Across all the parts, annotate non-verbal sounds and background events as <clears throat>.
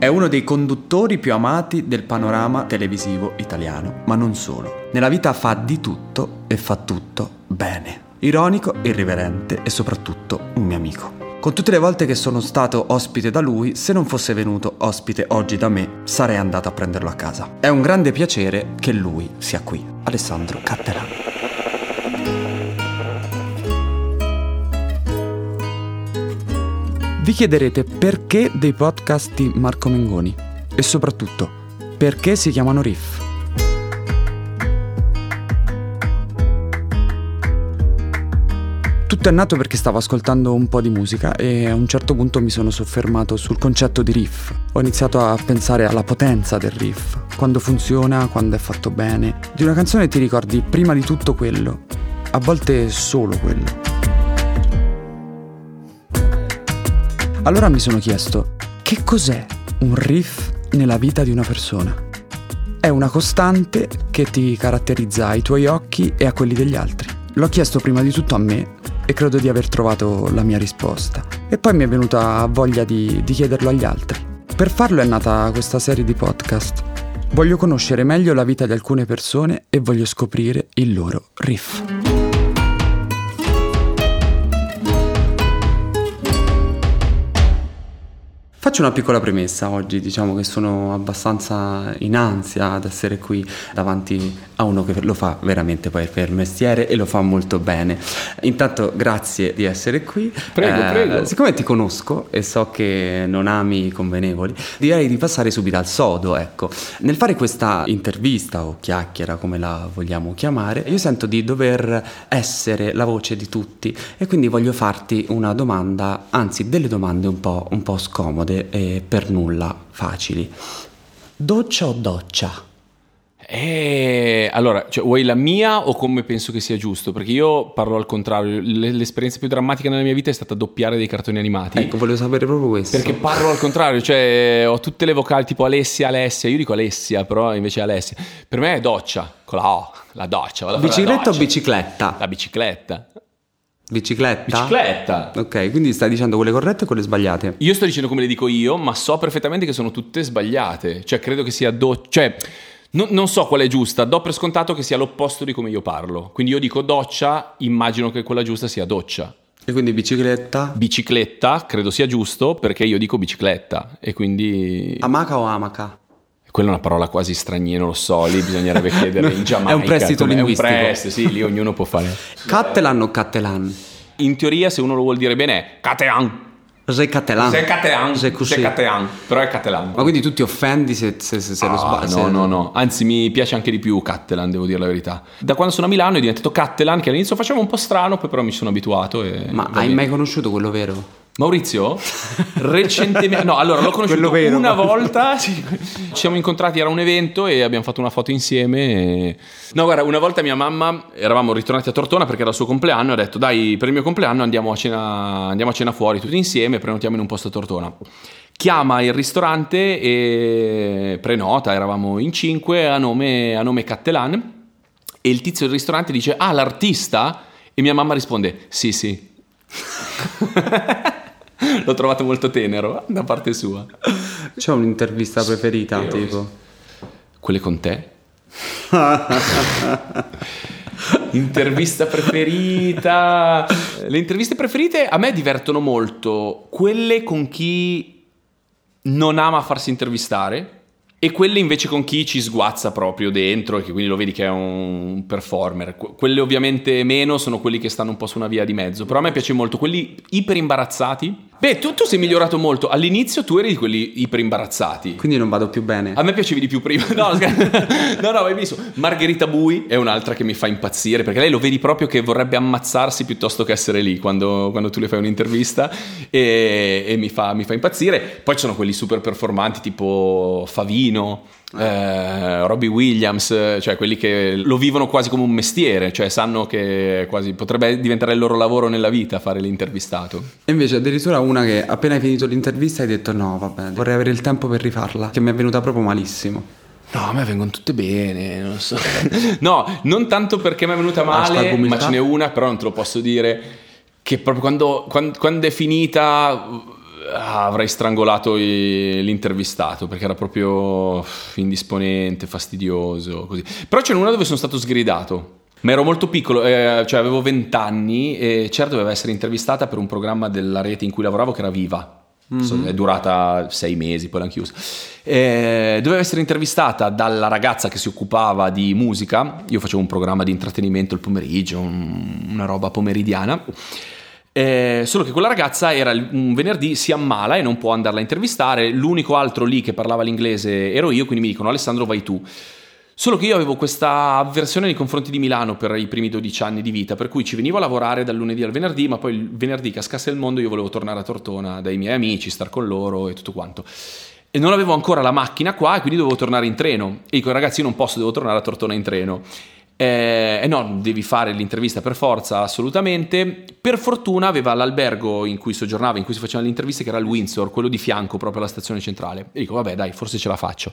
È uno dei conduttori più amati del panorama televisivo italiano, ma non solo. Nella vita fa di tutto e fa tutto bene. Ironico, irriverente e soprattutto un mio amico. Con tutte le volte che sono stato ospite da lui, se non fosse venuto ospite oggi da me, sarei andato a prenderlo a casa. È un grande piacere che lui sia qui. Alessandro Cattelan. Vi chiederete perché dei podcast di Marco Mengoni e soprattutto perché si chiamano Riff. Tutto è nato perché stavo ascoltando un po' di musica e a un certo punto mi sono soffermato sul concetto di riff. Ho iniziato a pensare alla potenza del riff, quando funziona, quando è fatto bene. Di una canzone ti ricordi prima di tutto quello, a volte solo quello. Allora mi sono chiesto, che cos'è un riff nella vita di una persona? È una costante che ti caratterizza ai tuoi occhi e a quelli degli altri. L'ho chiesto prima di tutto a me e credo di aver trovato la mia risposta. E poi mi è venuta voglia di, di chiederlo agli altri. Per farlo è nata questa serie di podcast. Voglio conoscere meglio la vita di alcune persone e voglio scoprire il loro riff. Faccio una piccola premessa oggi, diciamo che sono abbastanza in ansia ad essere qui davanti a uno che lo fa veramente poi per mestiere e lo fa molto bene. Intanto grazie di essere qui. Prego, eh, prego. Siccome ti conosco e so che non ami i convenevoli, direi di passare subito al sodo, ecco. Nel fare questa intervista o chiacchiera, come la vogliamo chiamare, io sento di dover essere la voce di tutti e quindi voglio farti una domanda, anzi delle domande un po', un po scomode e per nulla facili. Doccia o doccia? Eh, allora, cioè, vuoi la mia o come penso che sia giusto? Perché io parlo al contrario, l'esperienza più drammatica nella mia vita è stata doppiare dei cartoni animati. Ecco, volevo sapere proprio questo. Perché parlo al contrario, cioè ho tutte le vocali tipo Alessia, Alessia, io dico Alessia, però invece Alessia. Per me è doccia, con la O, la doccia. Bicicletta la doccia. o bicicletta? La bicicletta. Bicicletta? Bicicletta. Ok, quindi stai dicendo quelle corrette e quelle sbagliate. Io sto dicendo come le dico io, ma so perfettamente che sono tutte sbagliate. Cioè, credo che sia do... Cioè, no, non so qual è giusta, do per scontato che sia l'opposto di come io parlo. Quindi io dico doccia, immagino che quella giusta sia doccia. E quindi bicicletta? Bicicletta, credo sia giusto, perché io dico bicicletta. E quindi... Amaca o amaca? Quella è una parola quasi straniera, non lo so, lì bisognerebbe chiedere in Giamaica. <laughs> è un prestito linguistico. È un prestito, sì, lì ognuno può fare. Cattelan o Cattelan? In teoria, se uno lo vuol dire bene, è Catean. Sei Cattelan. Sei Catean. Sei Catean, però è Cattelan. Ma quindi tu ti offendi se, se, se, se ah, lo sbagli? No, no, no. Anzi, mi piace anche di più Cattelan, devo dire la verità. Da quando sono a Milano è diventato Cattelan, che all'inizio faceva un po' strano, poi però mi sono abituato. Ma hai bene. mai conosciuto quello vero? Maurizio? Recentemente, no, allora l'ho <laughs> conosciuto vero, una ma... volta. <laughs> Sì. Ci siamo incontrati, era un evento e abbiamo fatto una foto insieme. E... No, guarda, una volta mia mamma, eravamo ritornati a Tortona perché era il suo compleanno. E ha detto, dai, per il mio compleanno andiamo a cena, andiamo a cena fuori tutti insieme, prenotiamo in un posto a Tortona. Chiama il ristorante e prenota, eravamo in cinque, a nome, a nome Cattelan. E il tizio del ristorante dice, ah, l'artista? E mia mamma risponde, sì, sì. <laughs> <laughs> L'ho trovato molto tenero da parte sua. C'è un'intervista preferita, Spero tipo? Quelle con te? <laughs> Intervista preferita. Le interviste preferite a me divertono molto. Quelle con chi non ama farsi intervistare. E quelle invece con chi ci sguazza proprio dentro e che quindi lo vedi che è un performer. Quelle ovviamente meno sono quelli che stanno un po' su una via di mezzo. Però a me piace molto quelli iper imbarazzati Beh, tu, tu, sei migliorato molto. All'inizio tu eri di quelli iper imbarazzati. Quindi non vado più bene. A me piacevi di più prima. <laughs> No, no, no, hai visto. Margherita Bui è un'altra che mi fa impazzire perché lei lo vedi proprio che vorrebbe ammazzarsi piuttosto che essere lì quando, quando tu le fai un'intervista e, e mi, fa, mi fa impazzire. Poi ci sono quelli super performanti tipo Favino eh, Robbie Williams, cioè quelli che lo vivono quasi come un mestiere, cioè sanno che quasi potrebbe diventare il loro lavoro nella vita fare l'intervistato. E invece addirittura una che appena hai finito l'intervista hai detto no, vabbè, vorrei avere il tempo per rifarla, che mi è venuta proprio malissimo. No, a me vengono tutte bene, non so. <laughs> no, non tanto perché mi è venuta male, ma ce n'è una, però non te lo posso dire, che proprio quando, quando, quando è finita avrei strangolato l'intervistato perché era proprio indisponente, fastidioso, così. Però c'è una dove sono stato sgridato. Ma ero molto piccolo, eh, cioè avevo 20 anni e certo doveva essere intervistata per un programma della rete in cui lavoravo che era Viva. Mm-hmm. È durata sei mesi, poi l'hanno chiusa. Eh, doveva essere intervistata dalla ragazza che si occupava di musica. Io facevo un programma di intrattenimento il pomeriggio, un, una roba pomeridiana. Eh, solo che quella ragazza era un venerdì si ammala e non può andarla a intervistare. L'unico altro lì che parlava l'inglese ero io, quindi mi dicono Alessandro vai tu. Solo che io avevo questa avversione nei confronti di Milano per i primi 12 anni di vita, per cui ci venivo a lavorare dal lunedì al venerdì, ma poi il venerdì cascasse il mondo io volevo tornare a Tortona dai miei amici, star con loro e tutto quanto. E non avevo ancora la macchina qua quindi dovevo tornare in treno. E dico ragazzi io non posso, devo tornare a Tortona in treno. Eh, e no, devi fare l'intervista per forza, assolutamente. Per fortuna aveva l'albergo in cui soggiornava, in cui si facevano le interviste, che era il Windsor, quello di fianco proprio alla stazione centrale. E dico, vabbè, dai, forse ce la faccio.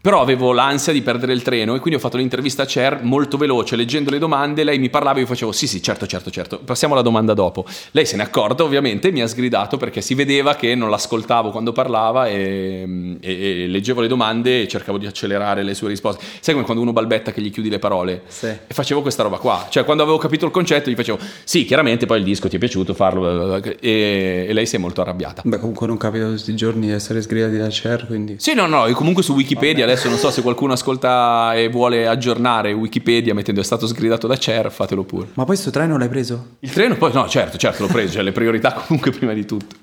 Però avevo l'ansia di perdere il treno e quindi ho fatto l'intervista a Cher molto veloce, leggendo le domande, lei mi parlava e io facevo sì sì certo certo certo, passiamo alla domanda dopo. Lei se n'è accorta ovviamente, mi ha sgridato perché si vedeva che non l'ascoltavo quando parlava e, e, e leggevo le domande e cercavo di accelerare le sue risposte. Sai come quando uno balbetta che gli chiudi le parole? Sì. E facevo questa roba qua, cioè quando avevo capito il concetto gli facevo sì chiaramente poi il disco ti è piaciuto farlo e, e lei si è molto arrabbiata. Beh comunque non capita tutti i giorni di essere sgridati da Cher quindi... Sì no no, comunque su Wikipedia adesso non so se qualcuno ascolta e vuole aggiornare Wikipedia mettendo è stato sgridato da Cher, fatelo pure. Ma poi questo treno l'hai preso? Il treno poi no, certo, certo, l'ho preso, cioè le priorità comunque prima di tutto.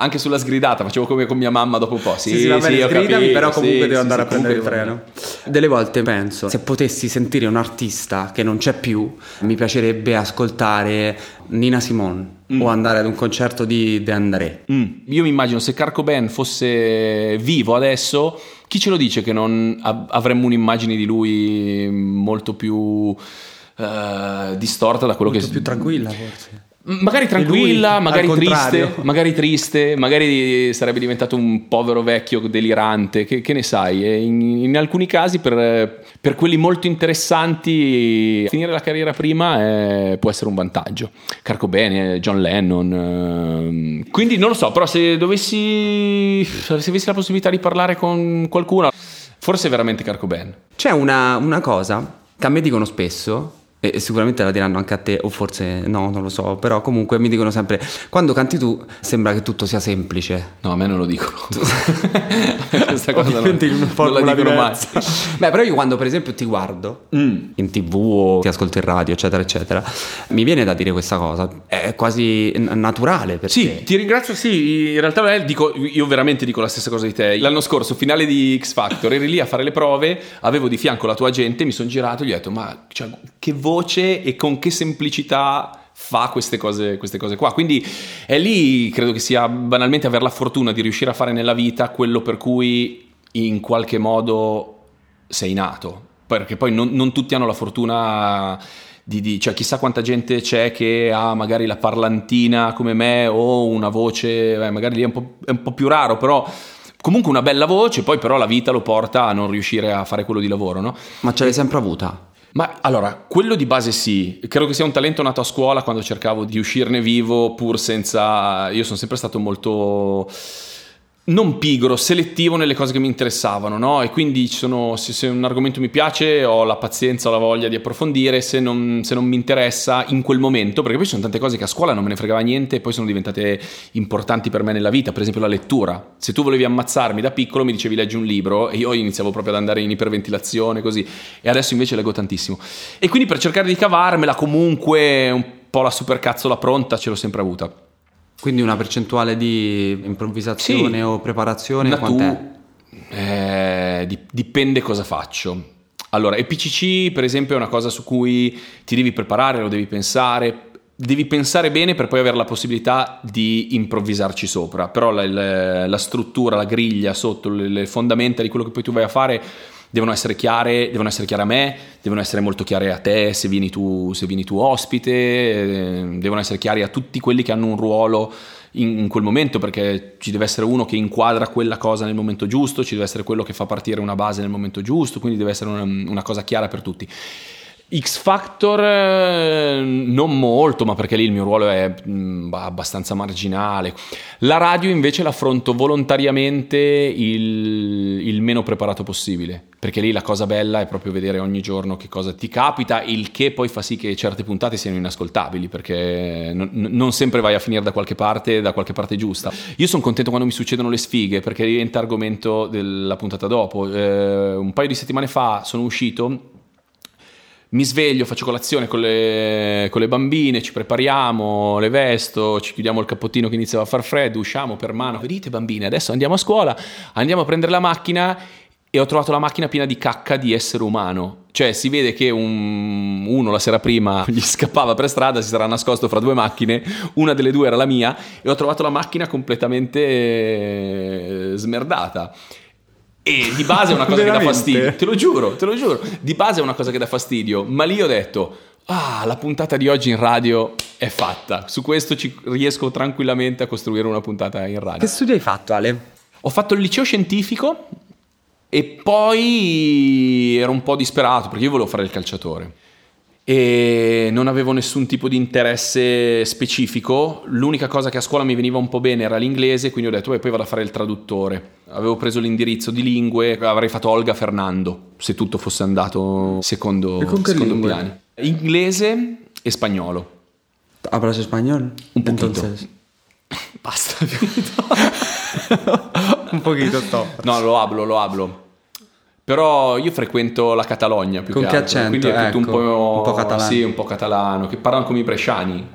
Anche sulla sgridata, facevo come con mia mamma dopo un po'. Sì, sì, sì va bene, sì, sgridami, capito, però comunque sì, devo andare a prendere il treno. Delle volte penso, se potessi sentire un artista che non c'è più, mi piacerebbe ascoltare Nina Simone mm. o andare ad un concerto di De André. Mm. Io mi immagino se Carco Ben fosse vivo adesso, chi ce lo dice che non av- avremmo un'immagine di lui molto più uh, distorta da quello Molto che... più tranquilla forse. Magari tranquilla, lui, magari triste, <laughs> magari triste, magari sarebbe diventato un povero vecchio delirante, che, che ne sai? In, in alcuni casi per, per quelli molto interessanti finire la carriera prima è- può essere un vantaggio. Carco bene, John Lennon. ehm. Quindi non lo so, però se dovessi, se avessi la possibilità di parlare con qualcuno, forse veramente Carco Ben. C'è una, una cosa che a me dicono spesso, e sicuramente la diranno anche a te, o forse no, non lo so, però comunque mi dicono sempre, quando canti tu sembra che tutto sia semplice. No, a me non lo dicono. <laughs> <laughs> Questa cosa non, non la dicono mai. <laughs> Beh, però io quando per esempio ti guardo Mm. in tv o ti ascolto in radio, eccetera, eccetera, mi viene da dire questa cosa. È quasi naturale per Sì, te. ti ringrazio. Sì, in realtà eh, dico, io veramente dico la stessa cosa di te. L'anno scorso, finale di X Factor, eri lì a fare le prove, avevo di fianco la tua gente, mi sono girato e gli ho detto: Ma cioè, che voce e con che semplicità fa queste cose, queste cose qua. Quindi è lì, credo che sia banalmente avere la fortuna di riuscire a fare nella vita quello per cui in qualche modo sei nato. Perché poi non, non tutti hanno la fortuna di, di- cioè chissà quanta gente c'è che ha magari la parlantina come me o una voce, eh, magari lì è un, po', è un po' più raro, però comunque una bella voce, poi però la vita lo porta a non riuscire a fare quello di lavoro, no? Ma ce l'hai sempre avuta? Ma allora, quello di base sì, credo che sia un talento nato a scuola quando cercavo di uscirne vivo pur senza... Io sono sempre stato molto non pigro, selettivo nelle cose che mi interessavano, no? E quindi sono, se, se un argomento mi piace ho la pazienza, ho la voglia di approfondire, se non, se non mi interessa in quel momento, perché poi ci sono tante cose che a scuola non me ne fregava niente e poi sono diventate importanti per me nella vita, per esempio la lettura. Se tu volevi ammazzarmi da piccolo mi dicevi leggi un libro e io iniziavo proprio ad andare in iperventilazione così e adesso invece leggo tantissimo. E quindi per cercare di cavarmela comunque un po' la supercazzola pronta ce l'ho sempre avuta. Quindi una percentuale di improvvisazione Sì. o preparazione tu- eh, dip- dipende cosa faccio. Allora, EPCC per esempio è una cosa su cui ti devi preparare, lo devi pensare, devi pensare bene per poi avere la possibilità di improvvisarci sopra, però la, la- la struttura, la griglia sotto, le, le fondamenta di quello che poi tu vai a fare devono essere chiare, devono essere chiare a me, devono essere molto chiare a te se vieni tu, se vieni tu ospite, eh, devono essere chiari a tutti quelli che hanno un ruolo in, in quel momento perché ci deve essere uno che inquadra quella cosa nel momento giusto, ci deve essere quello che fa partire una base nel momento giusto, quindi deve essere una, una cosa chiara per tutti. X Factor eh, non molto, ma perché lì il mio ruolo è mh, abbastanza marginale. La radio invece l'affronto volontariamente il, il, meno preparato possibile, perché lì la cosa bella è proprio vedere ogni giorno che cosa ti capita, il che poi fa sì che certe puntate siano inascoltabili, perché non, non sempre vai a finire da qualche parte, da qualche parte giusta. Io sono contento quando mi succedono le sfighe, perché diventa argomento della puntata dopo. Eh, un paio di settimane fa sono uscito mi sveglio, faccio colazione con le, con le, bambine, ci prepariamo, le vesto, ci chiudiamo il cappottino che iniziava a far freddo, usciamo per mano. Vedete bambine, adesso andiamo a scuola, andiamo a prendere la macchina e ho trovato la macchina piena di cacca di essere umano. Cioè si vede che un, uno la sera prima <laughs> gli scappava per strada, si sarà nascosto fra due macchine, una delle due era la mia e ho trovato la macchina completamente eh, smerdata. E di base è una cosa che dà fastidio, te lo giuro, te lo giuro. Di base è una cosa che dà fastidio, ma lì ho detto, ah, la puntata di oggi in radio è fatta. Su questo ci riesco tranquillamente a costruire una puntata in radio. Che studio hai fatto, Ale? Ho fatto il liceo scientifico e poi ero un po' disperato perché io volevo fare il calciatore e non avevo nessun tipo di interesse specifico. L'unica cosa che a scuola mi veniva un po' bene era l'inglese, quindi ho detto, poi vado a fare il traduttore. Avevo preso l'indirizzo di lingue, avrei fatto Olga Fernando, se tutto fosse andato secondo, secondo piani. Inglese e spagnolo. ¿Hablas español? Un pochino. Entonces... <laughs> Basta, <laughs> un pochino top. No, lo hablo, lo hablo. Però io frequento la Catalogna più Con che, che altro, accento? quindi è ecco, tutto un po', un po' catalano. Sì, un po' catalano, che parlano come i bresciani.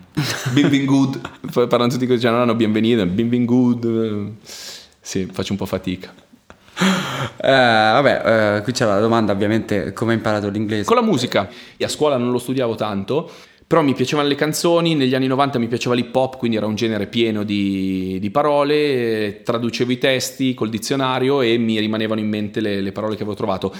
Benvingut, <laughs> parlano tutti così, non hanno bienvenido, benvingut. Sì, faccio un po' fatica. Eh, vabbè, eh, qui c'è la domanda ovviamente come hai imparato l'inglese? Con la musica, Io a scuola non lo studiavo tanto, però mi piacevano le canzoni, negli anni 90 mi piaceva l'hip hop, quindi era un genere pieno di, di parole, traducevo i testi col dizionario e mi rimanevano in mente le, le parole che avevo trovato.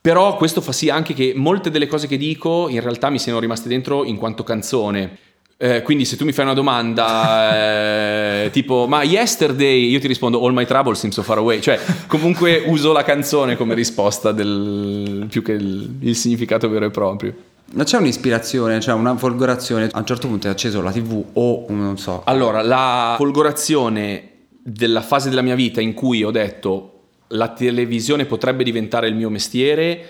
Però questo fa sì anche che molte delle cose che dico in realtà mi siano rimaste dentro in quanto canzone. Eh, quindi se tu mi fai una domanda eh, <laughs> tipo ma yesterday io ti rispondo all my trouble seem so far away cioè comunque uso la canzone come risposta del, più che il, il significato vero e proprio ma c'è un'ispirazione, cioè una folgorazione. A un certo punto hai acceso la TV o non so. Allora, la folgorazione della fase della mia vita in cui ho detto la televisione potrebbe diventare il mio mestiere,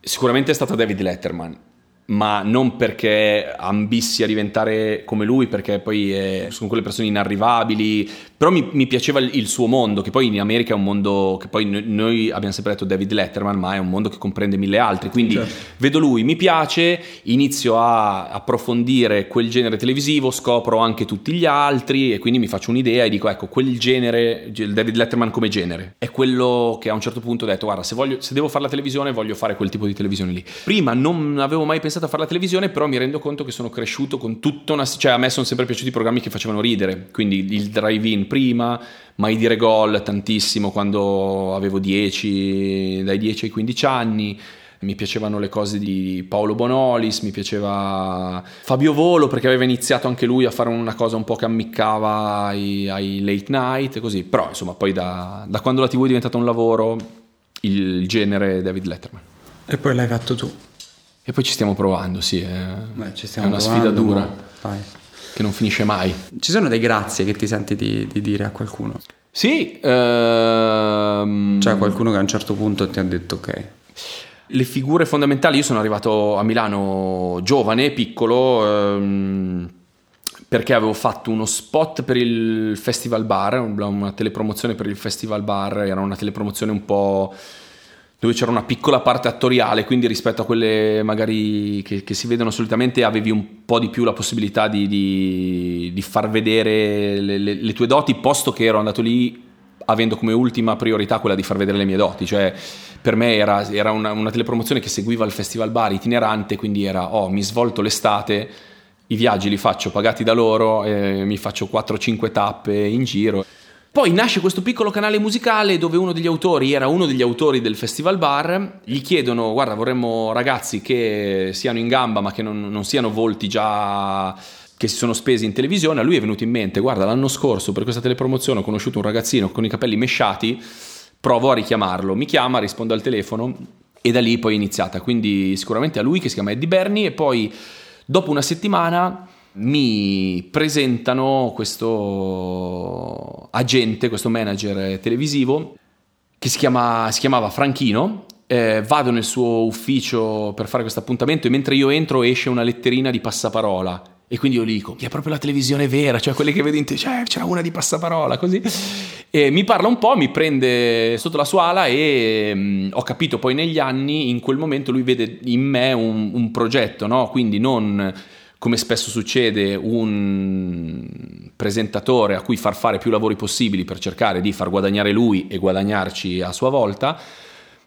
sicuramente è stata David Letterman ma non perché ambissi a diventare come lui, perché poi è, sono quelle persone inarrivabili, però mi, mi piaceva il, il, suo mondo, che poi in America è un mondo che poi noi, noi, abbiamo sempre detto David Letterman, ma è un mondo che comprende mille altri, quindi certo. vedo lui, mi piace, inizio a approfondire quel genere televisivo, scopro anche tutti gli altri e quindi mi faccio un'idea e dico ecco, quel genere, il David Letterman come genere, è quello che a un certo punto ho detto guarda, se, voglio, se devo fare la televisione voglio fare quel tipo di televisione lì. Prima non avevo mai pensato pensato a fare la televisione, però mi rendo conto che sono cresciuto con tutta una... cioè a me sono sempre piaciuti i programmi che facevano ridere, quindi il drive-in prima, mai dire gol tantissimo quando avevo 10, dai 10 ai 15 anni. Mi piacevano le cose di Paolo Bonolis, mi piaceva Fabio Volo perché aveva iniziato anche lui a fare una cosa un po' che ammiccava ai, ai late night e così, però insomma poi da, da, quando la TV è diventata un lavoro il genere David Letterman. E poi l'hai fatto tu. E poi ci stiamo provando, sì, è, Beh, è una sfida dura che non finisce mai. Ci sono dei grazie che ti senti di, di dire a qualcuno? Sì, ehm... cioè qualcuno che a un certo punto ti ha detto ok. Le figure fondamentali, io sono arrivato a Milano giovane, piccolo, ehm, perché avevo fatto uno spot per il Festival Bar, una telepromozione per il Festival Bar, era una telepromozione un po' dove c'era una piccola parte attoriale, quindi rispetto a quelle magari che, che si vedono solitamente avevi un po' di più la possibilità di, di, di far vedere le, le, le, tue doti, posto che ero andato lì avendo come ultima priorità quella di far vedere le mie doti, cioè per me era, era una, una, telepromozione che seguiva il Festival Bar itinerante, quindi era, oh, mi svolto l'estate, i viaggi li faccio pagati da loro, eh, mi faccio 4-5 tappe in giro. Poi nasce questo piccolo canale musicale dove uno degli autori era uno degli autori del Festival Bar, gli chiedono guarda vorremmo ragazzi che siano in gamba ma che non, non siano volti già che si sono spesi in televisione, a lui è venuto in mente guarda l'anno scorso per questa telepromozione ho conosciuto un ragazzino con i capelli mesciati, provo a richiamarlo, mi chiama, rispondo al telefono E da lì poi è iniziata, quindi sicuramente a lui che si chiama Eddie Bernie e poi dopo una settimana mi presentano questo agente, questo manager televisivo che si, chiama, si chiamava Franchino. Eh, vado nel suo ufficio per fare questo appuntamento e mentre io entro esce una letterina di passaparola e quindi io dico, è proprio la televisione vera, cioè quelle che vedi in te, cioè c'è una di passaparola, così. E mi parla un po', mi prende sotto la sua ala e mh, mm, ho capito poi negli anni, in quel momento lui vede in me un, un progetto, no? Quindi non come spesso succede, un presentatore a cui far fare più lavori possibili per cercare di far guadagnare lui e guadagnarci a sua volta,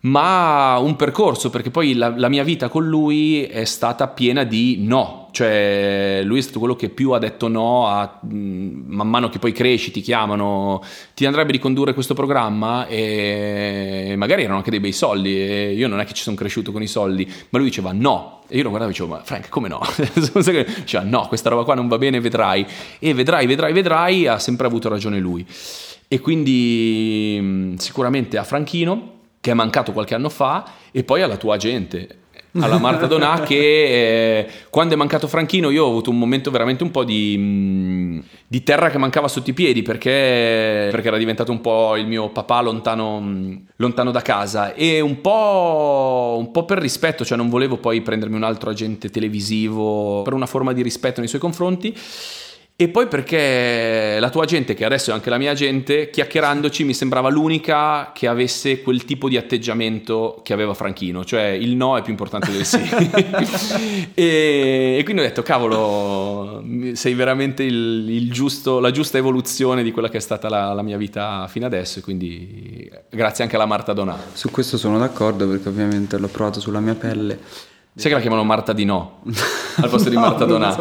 ma un percorso, perché poi la, la, mia vita con lui è stata piena di no, cioè lui è stato quello che più ha detto no, a, man mano che poi cresci ti chiamano, ti andrebbe di condurre questo programma e magari erano anche dei bei soldi e io non è che ci sono cresciuto con i soldi, ma lui diceva no, e io lo guardavo e dicevo ma Frank come no? <laughs> diceva no, questa roba qua non va bene, vedrai, e vedrai, vedrai, vedrai, ha sempre avuto ragione lui. E quindi sicuramente a Franchino che è mancato qualche anno fa, e poi alla tua gente, alla Marta Donà <laughs> che eh, quando è mancato Franchino io ho avuto un momento veramente un po' di, mh, di terra che mancava sotto i piedi perché, perché, era diventato un po' il mio papà lontano, mh, lontano da casa. E un po', un po' per rispetto, cioè non volevo poi prendermi un altro agente televisivo per una forma di rispetto nei suoi confronti e poi perché la tua gente, che adesso è anche la mia gente, chiacchierandoci mi sembrava l'unica che avesse quel tipo di atteggiamento che aveva Franchino, cioè il no è più importante del sì. <laughs> e, e, quindi ho detto, cavolo, sei veramente il, il giusto, la giusta evoluzione di quella che è stata la, la, mia vita fino adesso, e quindi grazie anche alla Marta Donà. Su questo sono d'accordo perché ovviamente l'ho provato sulla mia pelle Sai che la chiamano Marta di no <laughs> al posto di no, Marta Donà.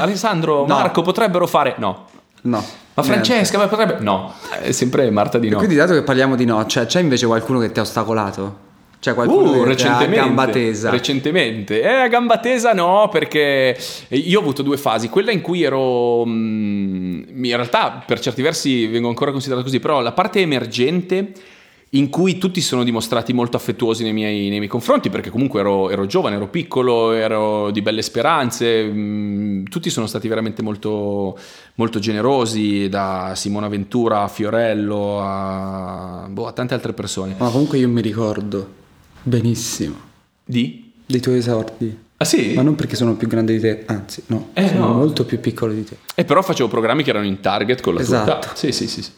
Alessandro, no. Marco potrebbero fare no. No. Ma Francesca ma potrebbe no. È sempre Marta di no. E quindi dato che parliamo di no, cioè, c'è invece qualcuno che ti ha ostacolato? Cioè qualcuno uh, che recentemente, a gamba tesa. Recentemente. Eh, a gamba tesa no, perché io ho avuto due fasi. Quella in cui ero... Mm, in realtà per certi versi vengo ancora considerato così, però la parte emergente in cui tutti sono dimostrati molto affettuosi nei miei, nei miei confronti, perché comunque ero, ero, giovane, ero piccolo, ero di belle speranze, mm, tutti sono stati veramente molto, molto generosi, da Simona Ventura a Fiorello a, boh, a tante altre persone. Ma comunque io mi ricordo benissimo. Di? Dei tuoi esordi. Ah sì? Ma non perché sono più grande di te, anzi no, eh, sono no. molto più piccolo di te. E però facevo programmi che erano in target con la esatto. tua età. Sì, sì, sì. sì.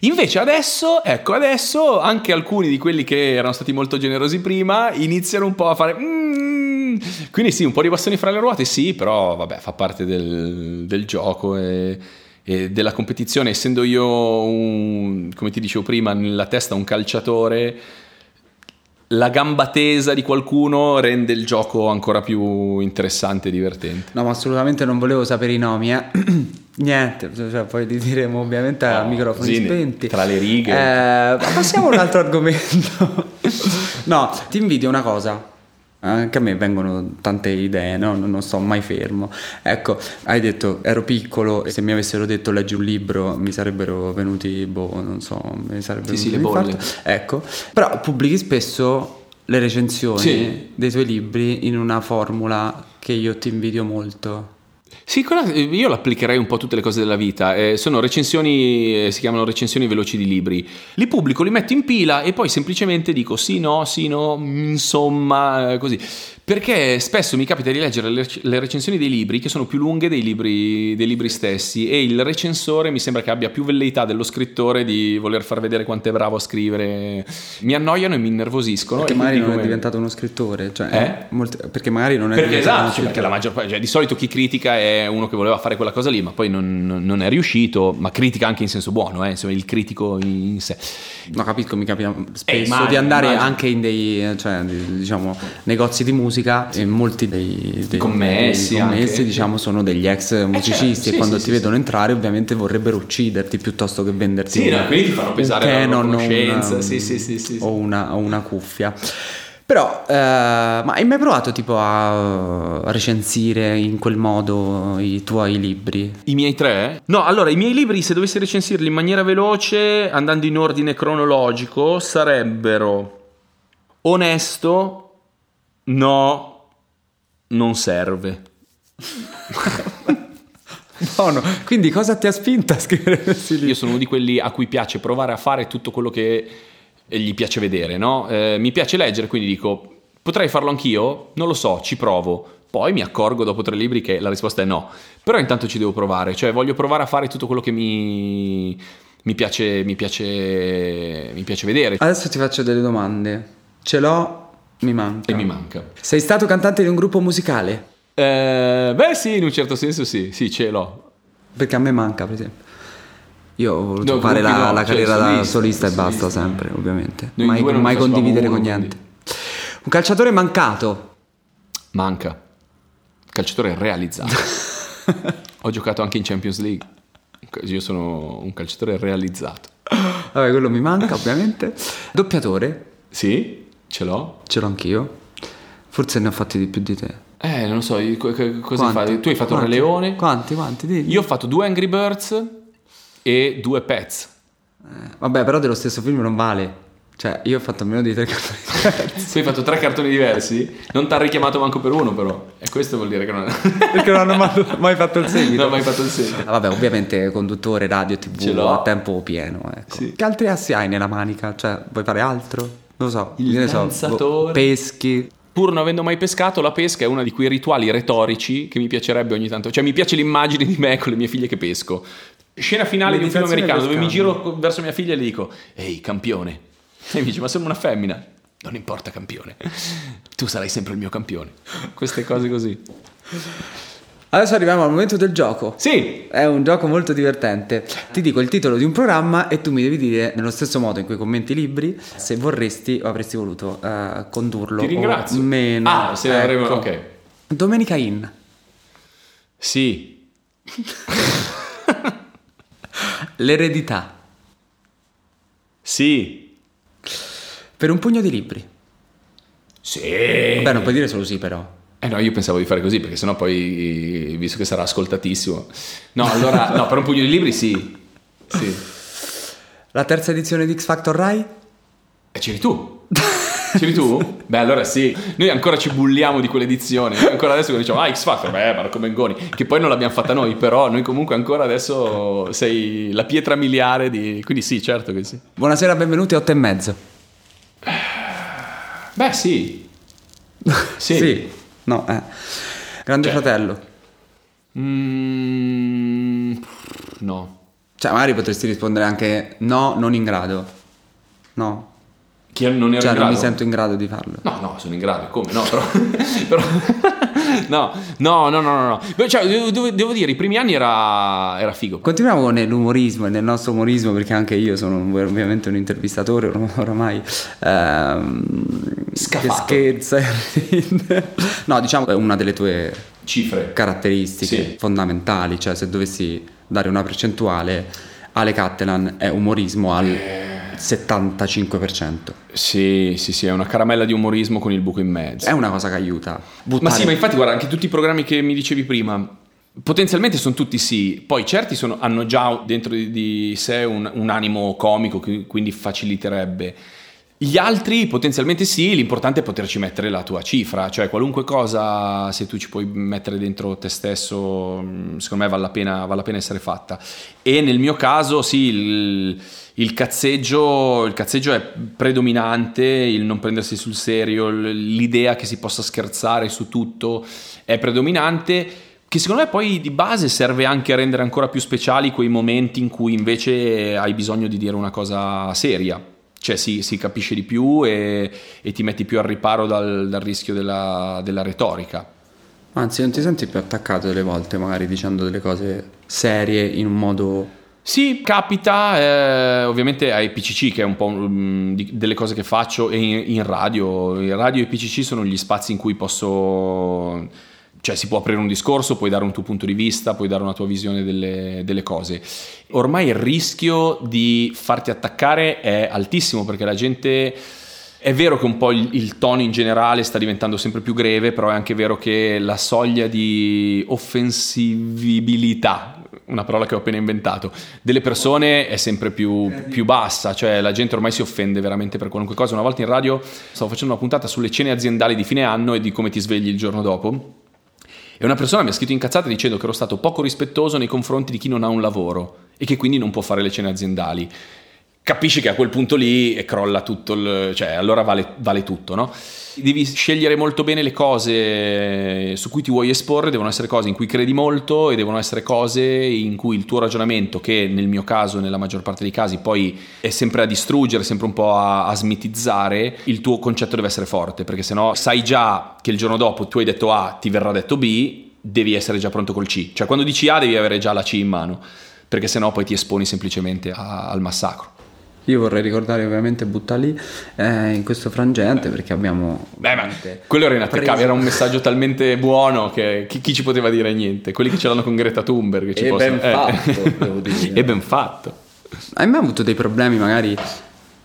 Invece adesso, ecco, adesso anche alcuni di quelli che erano stati molto generosi prima iniziano un po' a fare... Mm, quindi sì, un po' di bastoni fra le ruote, sì, però vabbè, fa parte del, del gioco e, e, della competizione. Essendo io, un, come ti dicevo prima, nella testa un calciatore la gamba tesa di qualcuno rende il gioco ancora più interessante e divertente. No, ma assolutamente non volevo sapere i nomi, eh. <clears throat> Niente, cioè, poi li diremo ovviamente no, a microfoni spenti. Tra le righe. Eh, passiamo a un altro argomento. <laughs> no, ti invidio una cosa. Anche a me vengono tante idee, no? non sto mai fermo. Ecco, hai detto ero piccolo e se mi avessero detto leggi un libro mi sarebbero venuti, boh, non so, mi sarebbero sì, sì, le bolle. Ecco, però pubblichi spesso le recensioni sì. dei tuoi libri in una formula che io ti invidio molto. Sì, io l'applicherei un po' a tutte le cose della vita. Eh, sono recensioni, eh, si chiamano recensioni veloci di libri. Li pubblico, li metto in pila e poi semplicemente dico sì, no, sì, no, insomma, eh, così. Perché spesso mi capita di leggere le recensioni dei libri che sono più lunghe dei libri, dei libri stessi e il recensore mi sembra che abbia più velleità dello scrittore di voler far vedere quanto è bravo a scrivere. Mi annoiano e mi innervosiscono. Perché magari non come... è diventato uno scrittore. Cioè, eh? molti... Perché magari non è perché esatto, perché la maggior parte, cioè, di solito chi critica è uno che voleva fare quella cosa lì, ma poi non, non è riuscito, ma critica anche in senso buono, eh? insomma, il critico in sé. No, capisco, mi capita spesso eh, immagino, di andare immagino. anche in dei cioè, diciamo, negozi di musica musica e molti dei, dei commessi, dei commessi diciamo, sono degli ex musicisti eh, certo. sì, e quando sì, ti sì, vedono entrare ovviamente vorrebbero ucciderti piuttosto che venderti sì, no, quindi ti fanno pesare Canon la conoscenza una, sì, sì, sì, sì, o, una, una cuffia però, eh, ma hai mai provato tipo a recensire in quel modo i tuoi libri? I miei tre? No, allora i miei libri se dovessi recensirli in maniera veloce, andando in ordine cronologico, sarebbero Onesto, No, non serve. Buono. Quindi cosa ti ha spinto a scrivere questi libri? Io sono uno di quelli a cui piace provare a fare tutto quello che gli piace vedere, no? Eh, mi piace leggere, quindi dico, potrei farlo anch'io? Non lo so, ci provo. Poi mi accorgo dopo tre libri che la risposta è no. Però intanto ci devo provare, cioè voglio provare a fare tutto quello che mi, mi, piace, mi, piace, mi piace vedere. Adesso ti faccio delle domande. Ce l'ho, mi manca. E mi manca. Sei stato cantante di un gruppo musicale? Eh, beh sì, in un certo senso sì, sì, ce l'ho. Perché a me manca, per esempio. Io ho voluto No, fare la, no, la cioè carriera da solista, solista e solista. basta, sempre, ovviamente. Noi mai mai condividere uno, con niente. Un calciatore mancato. Manca. Calciatore realizzato. <laughs> Ho giocato anche in Champions League. Io sono un calciatore realizzato. Vabbè, quello mi manca, ovviamente. <laughs> Doppiatore, Sì, ce l'ho. ce l'ho anch'io. Forse ne ho fatti di più di te. Eh, non lo so, io- co- co- cosa Quanti? fai? Tu hai fatto Quanti? Leone. Quanti, quanti? Di- Io ho fatto due Angry Birds e due Pets. Eh, Vabbè, però dello stesso film non vale. Cioè, io ho fatto meno di tre <laughs> cartoni. Tu hai fatto tre cartoni diversi? Non ti ha richiamato manco per uno, però. E questo vuol dire che non <laughs> Perché non hanno mai, fatto il seguito. non hai mai fatto il segno. Ah, Vabbè, ovviamente conduttore, radio, tv a tempo pieno. Ecco. Sì. Che altri assi hai nella manica? Cioè, vuoi fare altro? Non lo so. Il so, boh, peschi. Pur non avendo mai pescato, la pesca è uno di quei rituali retorici che mi piacerebbe ogni tanto. Cioè, mi piace l'immagine di me con le mie figlie che pesco. Scena finale di un film americano dove mi giro verso mia figlia e le dico: Ehi, campione. <laughs> E mi dice: Ma sono una femmina. Non importa, campione. <laughs> Tu sarai sempre il mio campione. Queste cose così. Adesso arriviamo al momento del gioco. Sì, È un gioco molto divertente. Ti dico il titolo di un programma e tu mi devi dire, nello stesso modo in cui commenti i libri, se vorresti o avresti voluto eh, condurlo. ti ringrazio. O meno. Ah, se avremo. Ecco. Ok. Domenica In. Sì. <laughs> L'eredità. Sì. Per un pugno di libri. Sì. Beh, non puoi dire solo sì, però. Eh no, io pensavo di fare così perché sennò poi, visto che sarà ascoltatissimo. No, allora, no, per un pugno di libri sì. Sì. La terza edizione di X Factor Rai? E c'eri tu? C'eri tu? <laughs> Beh, allora sì. Noi ancora ci bulliamo di quell'edizione. Noi Ancora adesso diciamo, ah, X Factor, beh, Marco Mengoni. Che poi non l'abbiamo fatta noi, però noi comunque ancora adesso sei la pietra miliare di... Quindi sì, certo che sì. Buonasera, benvenuti a 8 e mezzo. Beh, sì. <laughs> Sì. No, eh. Grande Cioè. fratello. Mm, no. Cioè, magari potresti rispondere anche no, non in grado. No. Chi non ero Cioè, in non grado? mi sento in grado di farlo. No, no, sono in grado, come? No, però... <laughs> però- no, no, no, no, no. Beh, Cioè, devo, devo- devo dire, i primi anni era, era figo. Continuiamo nell'umorismo e nel nostro umorismo perché anche io sono ovviamente un intervistatore or- oramai ehm, Scafato. che scherza <laughs> no diciamo è una delle tue Cifre. caratteristiche Sì. fondamentali cioè se dovessi dare una percentuale Ale Cattelan è umorismo al Eh. 75% Sì, sì, sì, è una caramella di umorismo con il buco in mezzo. è una cosa che aiuta Ma Buttare- sì, ma infatti guarda, anche tutti i programmi che mi dicevi prima, potenzialmente sono tutti sì, poi certi sono- hanno già dentro di, di sé un, un animo comico, che quindi faciliterebbe. Gli altri potenzialmente sì, l'importante è poterci mettere la tua cifra, cioè qualunque cosa, se tu ci puoi mettere dentro te stesso, mh, secondo me vale la pena, vale la pena essere fatta. E nel mio caso sì, il, il cazzeggio, il cazzeggio è predominante, il non prendersi sul serio, l'idea che si possa scherzare su tutto è predominante, che secondo me poi di base serve anche a rendere ancora più speciali quei momenti in cui invece hai bisogno di dire una cosa seria. Cioè si, si capisce di più e, e ti metti più al riparo dal, dal rischio della, della retorica. anzi non ti senti più attaccato delle volte magari dicendo delle cose serie in un modo Sì, capita, eh, ovviamente ai PCC che è un po' mm, di- delle cose che faccio e in, in radio. In radio e PCC sono gli spazi in cui posso, cioè si può aprire un discorso, puoi dare un tuo punto di vista, puoi dare una tua visione delle, delle cose. Ormai il rischio di farti attaccare è altissimo perché la gente... È vero che un po' il, il tono in generale sta diventando sempre più greve, però è anche vero che la soglia di offensibilità una parola che ho appena inventato, delle persone è sempre più, più, bassa, cioè la gente ormai si offende veramente per qualunque cosa. Una volta in radio stavo facendo una puntata sulle cene aziendali di fine anno e di come ti svegli il giorno dopo. E una persona mi ha scritto incazzata dicendo che ero stato poco rispettoso nei confronti di chi non ha un lavoro e che quindi non può fare le cene aziendali capisci che a quel punto lì crolla tutto, il, cioè allora vale, vale, tutto, no? Devi scegliere molto bene le cose su cui ti vuoi esporre, devono essere cose in cui credi molto e devono essere cose in cui il tuo ragionamento, che nel mio caso, nella maggior parte dei casi, poi è sempre a distruggere, sempre un po' a, a smitizzare, il tuo concetto deve essere forte, perché sennò sai già che il giorno dopo tu hai detto A, ti verrà detto B, devi essere già pronto col C. Cioè quando dici A devi avere già la C in mano, perché sennò poi ti esponi semplicemente a, al massacro. Io vorrei ricordare ovviamente Buttali eh, in questo frangente perché abbiamo... Beh, ma quello era inattaccabile, era un messaggio talmente buono che chi, chi, ci poteva dire niente? Quelli che ce l'hanno con Greta Thunberg. Ci e possono... ben eh. fatto, devo dire. <laughs> e ben fatto. Hai mai avuto dei problemi magari...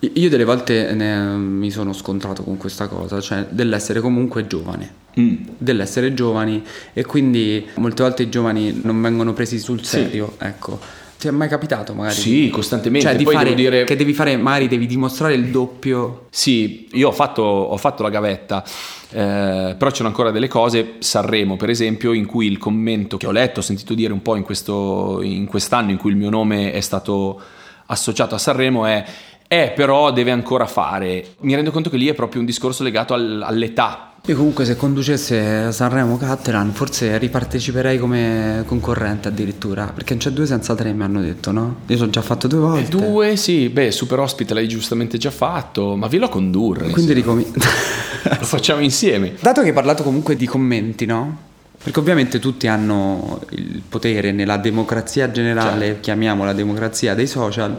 Io delle volte ne, mi sono scontrato con questa cosa, cioè dell'essere comunque giovane, mm. dell'essere giovani e quindi molte volte i giovani non vengono presi sul serio, sì. ecco. Ti è mai capitato magari? Sì, costantemente. Cioè, di fare, dire... che devi fare, magari devi dimostrare il doppio. Sì, io ho fatto, ho fatto la gavetta, eh, però c'erano ancora delle cose, Sanremo per esempio, in cui il commento che ho letto, ho sentito dire un po' in, questo, in quest'anno in cui il mio nome è stato associato a Sanremo è eh, però deve ancora fare. Mi rendo conto che lì è proprio un discorso legato al, all'età io comunque se conducesse Sanremo Cattelan forse riparteciperei come concorrente addirittura, perché non c'è due senza tre mi hanno detto, no? Io sono già fatto due volte. E due, sì, beh, super ospite l'hai giustamente già fatto, ma ve lo condurre. Quindi ricomi- <laughs> lo facciamo insieme. Dato che hai parlato comunque di commenti, no? Perché ovviamente tutti hanno il potere nella democrazia generale, certo. chiamiamola democrazia dei social,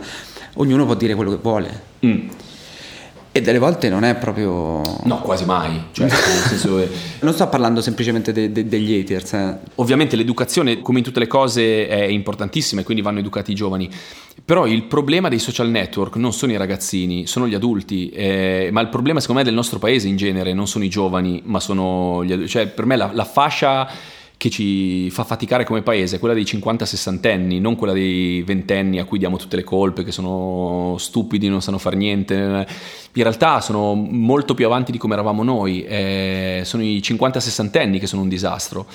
ognuno può dire quello che vuole. Mm. E delle volte non è proprio. No, quasi mai. Cioè, <laughs> è... Non sto parlando semplicemente de- de- degli haters. Eh. Ovviamente l'educazione, come in tutte le cose, è importantissima e quindi vanno educati i giovani. Però il problema dei social network non sono i ragazzini, sono gli adulti. Eh, ma il problema, secondo me, del nostro paese in genere non sono i giovani, ma sono gli adulti. Cioè, per me la, la fascia che ci fa faticare come paese, quella dei 50-60 anni, non quella dei 20 anni a cui diamo tutte le colpe, che sono stupidi, non sanno fare niente. In realtà sono molto più avanti di come eravamo noi, eh, sono i 50-60 anni che sono un disastro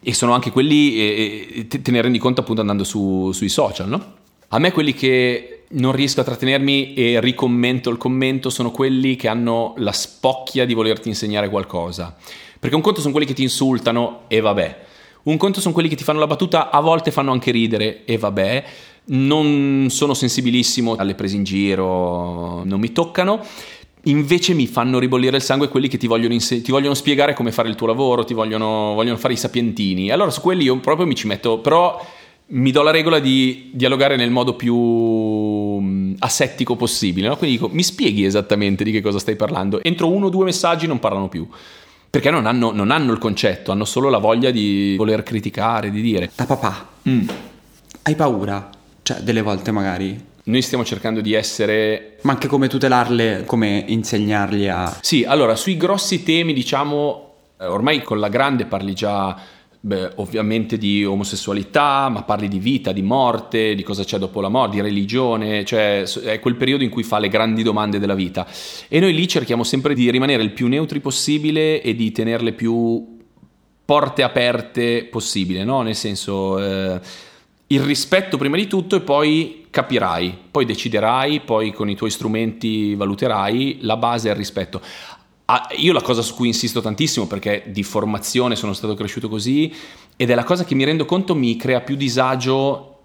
e sono anche quelli, eh, te, te, ne rendi conto appunto andando su, sui social, no? A me quelli che non riesco a trattenermi e ricommento il commento sono quelli che hanno la spocchia di volerti insegnare qualcosa. Perché un conto sono quelli che ti insultano e vabbè. Un conto sono quelli che ti fanno la battuta, a volte fanno anche ridere e vabbè, non sono sensibilissimo alle prese in giro, non mi toccano. Invece mi fanno ribollire il sangue quelli che ti vogliono, inse- ti vogliono spiegare come fare il tuo lavoro, ti vogliono, vogliono, fare i sapientini. Allora su quelli io proprio mi ci metto, però mi do la regola di dialogare nel modo più mm, asettico possibile. No? Quindi dico, mi spieghi esattamente di che cosa stai parlando. Entro uno o due messaggi non parlano più perché non hanno, non hanno, il concetto, hanno solo la voglia di voler criticare, di dire. Da papà, mm. hai paura? Cioè, delle volte magari. Noi stiamo cercando di essere... Ma anche come tutelarle, come insegnargli a... Sì, allora, sui grossi temi, diciamo, eh, ormai con la grande parli già Beh, ovviamente di omosessualità, ma parli di vita, di morte, di cosa c'è dopo la morte, di religione, cioè è quel periodo in cui fa le grandi domande della vita. E noi lì cerchiamo sempre di rimanere il più neutri possibile e di tenerle più porte aperte possibile, no? Nel senso, eh, il rispetto prima di tutto e poi capirai, poi deciderai, poi con i tuoi strumenti valuterai, la base è il rispetto. Ah, io la cosa su cui insisto tantissimo perché di formazione sono stato cresciuto così ed è la cosa che mi rendo conto mi crea più disagio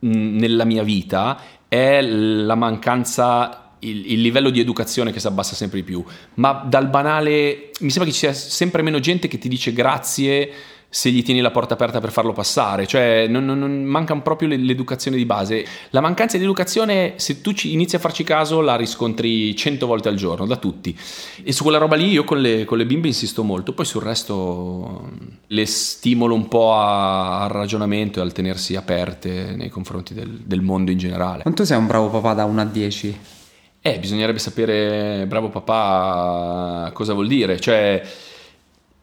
nella mia vita è la mancanza il, il, livello di educazione che si abbassa sempre di più. Ma dal banale mi sembra che ci sia sempre meno gente che ti dice grazie se gli tieni la porta aperta per farlo passare, cioè non, non, non manca proprio l'educazione di base. La mancanza di educazione, se tu ci, inizi a farci caso, la riscontri cento volte al giorno da tutti. E su quella roba lì io con le, con le bimbe insisto molto, poi sul resto le stimolo un po' al ragionamento e al tenersi aperte nei confronti del, del mondo in generale. Quanto sei un bravo papà da 1 a 10? Eh, bisognerebbe sapere bravo papà cosa vuol dire, cioè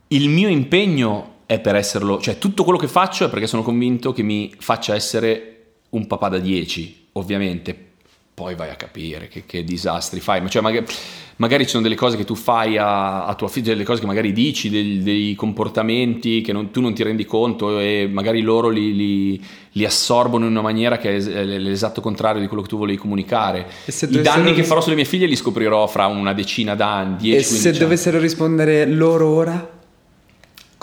il mio impegno è per esserlo, cioè tutto quello che faccio è perché sono convinto che mi faccia essere un papà da 10, ovviamente. Poi vai a capire che, che disastri fai, ma cioè magari, magari, ci sono delle cose che tu fai a, a tua figlia, delle cose che magari dici, dei, dei comportamenti che non, tu non ti rendi conto e magari loro li, li, li, assorbono in una maniera che è l'esatto contrario di quello che tu volevi comunicare. I danni ris- che farò sulle mie figlie li scoprirò fra una decina d'anni, 10 E se dovessero rispondere loro ora?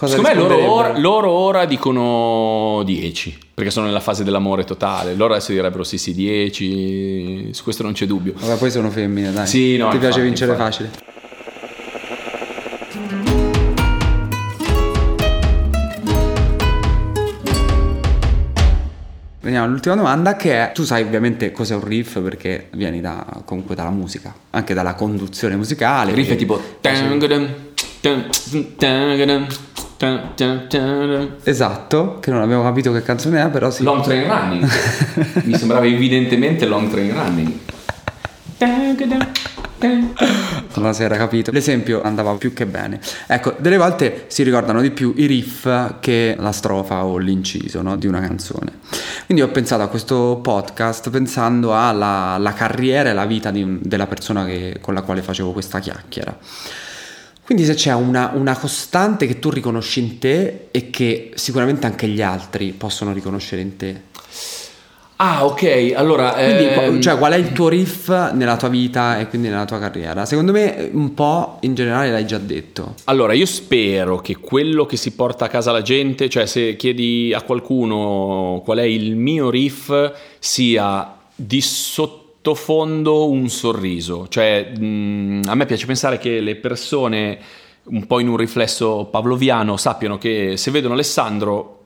Cosa Secondo me loro ora, loro ora, dicono 10, perché sono nella fase dell'amore totale. Loro adesso direbbero sì sì 10, su questo non c'è dubbio. Vabbè, poi sono femmine, dai. Sì, no, Ti infatti, piace vincere infatti. facile. Veniamo all'ultima domanda che è, tu sai ovviamente cos'è un riff perché vieni da, comunque dalla musica, anche dalla conduzione musicale. Il riff è tipo... Esatto, che non abbiamo capito che canzone è, però sì. Long Train Running. <laughs> Mi sembrava evidentemente Long Train Running. Non si era capito. L'esempio andava più che bene. Ecco, delle volte si ricordano di più i riff che la strofa o l'inciso no, di una canzone. Quindi ho pensato a questo podcast pensando alla, alla carriera e la vita di, della persona che, con la quale facevo questa chiacchiera. Quindi se c'è una, una, costante che tu riconosci in te e che sicuramente anche gli altri possono riconoscere in te. Ah, ok, allora... Quindi, ehm... cioè, qual è il tuo riff nella tua vita e quindi nella tua carriera? Secondo me un po' in generale l'hai già detto. Allora, io spero che quello che si porta a casa la gente, cioè se chiedi a qualcuno qual è il mio riff, sia di sotto sottofondo un sorriso. Cioè, mh, a me piace pensare che le persone, un po' in un riflesso pavloviano, sappiano che se vedono Alessandro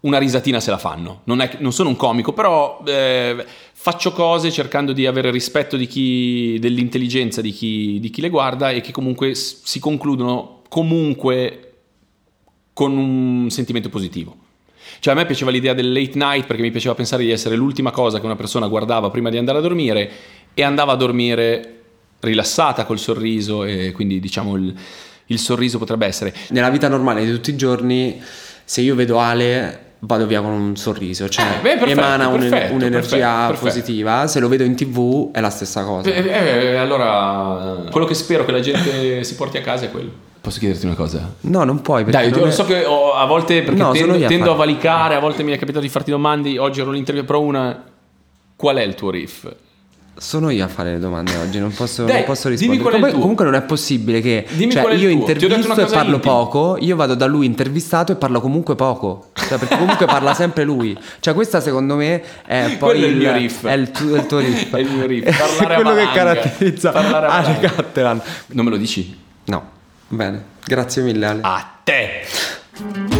una risatina se la fanno. Non, è, non sono un comico, però eh, faccio cose cercando di avere rispetto di chi, dell'intelligenza di chi, di chi le guarda e che comunque si concludono comunque con un sentimento positivo. Cioè a me piaceva l'idea del late night perché mi piaceva pensare di essere l'ultima cosa che una persona guardava prima di andare a dormire e andava a dormire rilassata col sorriso e quindi diciamo il, il sorriso potrebbe essere. Nella vita normale di tutti i giorni, se io vedo Ale vado via con un sorriso, cioè eh, beh, perfetto, emana un, perfetto, un'energia perfetto, positiva. Se lo vedo in tv è la stessa cosa. Eh, eh, allora, quello che spero che la gente si porti a casa è quello. Posso chiederti una cosa? No, non puoi. Dai, non io è... so che ho, a volte perché no, tendo, a, tendo a valicare, a volte mi è capitato di farti domande. Oggi ero l'intervista, però una. Qual è il tuo riff? Sono io a fare le domande oggi, non posso, Dai, non posso rispondere. Come, comunque non è possibile che dimmi cioè, io intervisto e parlo intimi. poco, io vado da lui intervistato e parlo comunque poco. Cioè, perché comunque parla sempre lui. Cioè, questa secondo me è poi il, è il mio riff. È il, tu, il tuo riff. <laughs> è il mio riff. <laughs> Parlare è quello che caratterizza Parlare a Ale. Cattelan. Non me lo dici? No. Bene, grazie mille Ale. A te!